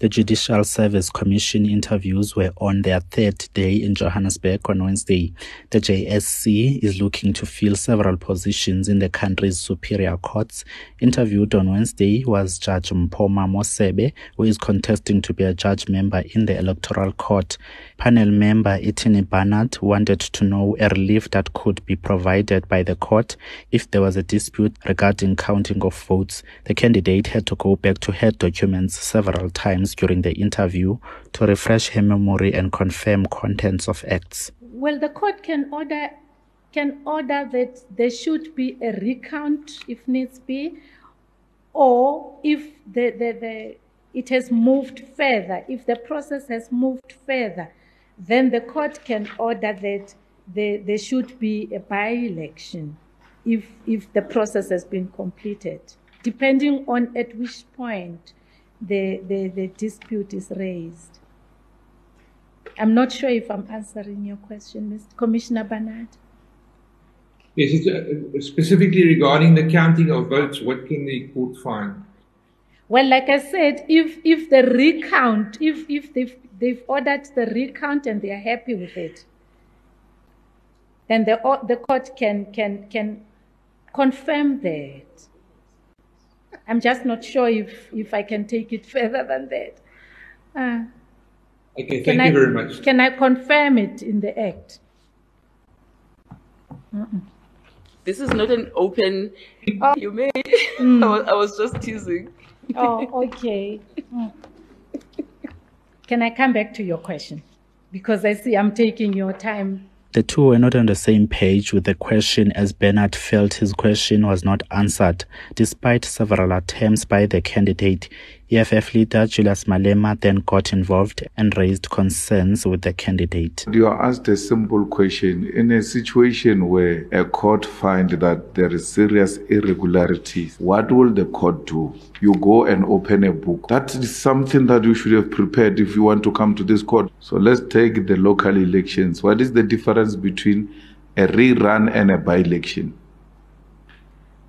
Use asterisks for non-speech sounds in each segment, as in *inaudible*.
The Judicial Service Commission interviews were on their third day in Johannesburg on Wednesday. The JSC is looking to fill several positions in the country's superior courts. Interviewed on Wednesday was Judge Mpoma Mosebe, who is contesting to be a judge member in the Electoral Court. Panel member Itini Barnard wanted to know a relief that could be provided by the court if there was a dispute regarding counting of votes. The candidate had to go back to her documents several times during the interview to refresh her memory and confirm contents of acts. Well, the court can order can order that there should be a recount if needs be, or if the, the, the it has moved further, if the process has moved further, then the court can order that there, there should be a by-election if, if the process has been completed, depending on at which point the, the, the dispute is raised. I'm not sure if I'm answering your question, Mr. Commissioner Barnard. Yes, it's, uh, specifically regarding the counting of votes, what can the court find? Well, like I said, if if the recount, if if they've they've ordered the recount and they are happy with it, then the the court can can can confirm that. I'm just not sure if if I can take it *laughs* further than that. Uh, okay, thank you I, very much. Can I confirm it in the act? This is not an open. Oh. You may. Mm. *laughs* I, was, I was just teasing. Oh, okay. Mm. *laughs* Can I come back to your question? Because I see I'm taking your time. The two were not on the same page with the question as Barnard felt his question was not answered, despite several attempts by the candidate. EFF leader Julius Malema then got involved and raised concerns with the candidate. You are asked a simple question. In a situation where a court finds that there is serious irregularities, what will the court do? You go and open a book. That is something that you should have prepared if you want to come to this court. So let's take the local elections. What is the difference between a rerun and a by-election?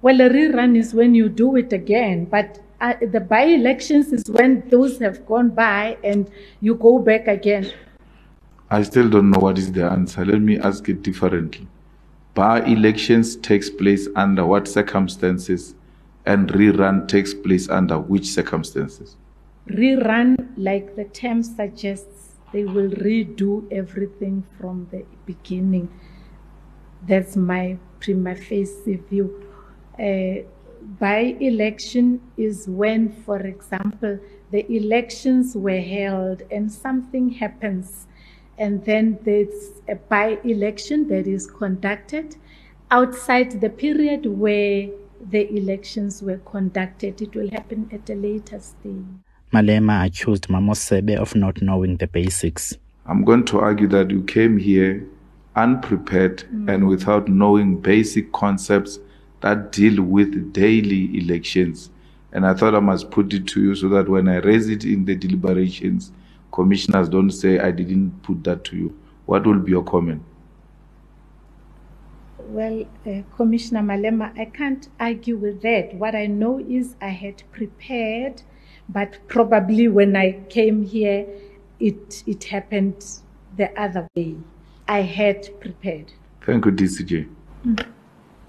Well, a rerun is when you do it again, but uh, the by elections is when those have gone by and you go back again. I still don't know what is the answer. Let me ask it differently. By elections takes place under what circumstances and rerun takes place under which circumstances? Rerun, like the term suggests, they will redo everything from the beginning. That's my prima facie view. Uh, by election is when, for example, the elections were held and something happens, and then there's a by election that is conducted outside the period where the elections were conducted. It will happen at a later stage. Malema accused Mamosebe of not knowing the basics. I'm going to argue that you came here unprepared mm. and without knowing basic concepts that deal with daily elections. And I thought I must put it to you so that when I raise it in the deliberations, commissioners don't say I didn't put that to you. What will be your comment? Well, uh, Commissioner Malema, I can't argue with that. What I know is I had prepared, but probably when I came here, it, it happened the other way. I had prepared. Thank you, DCJ. Mm-hmm.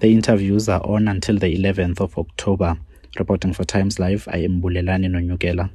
The interviews are on until the 11th of October. Reporting for Times Live, I am Bulelani Nonyukela.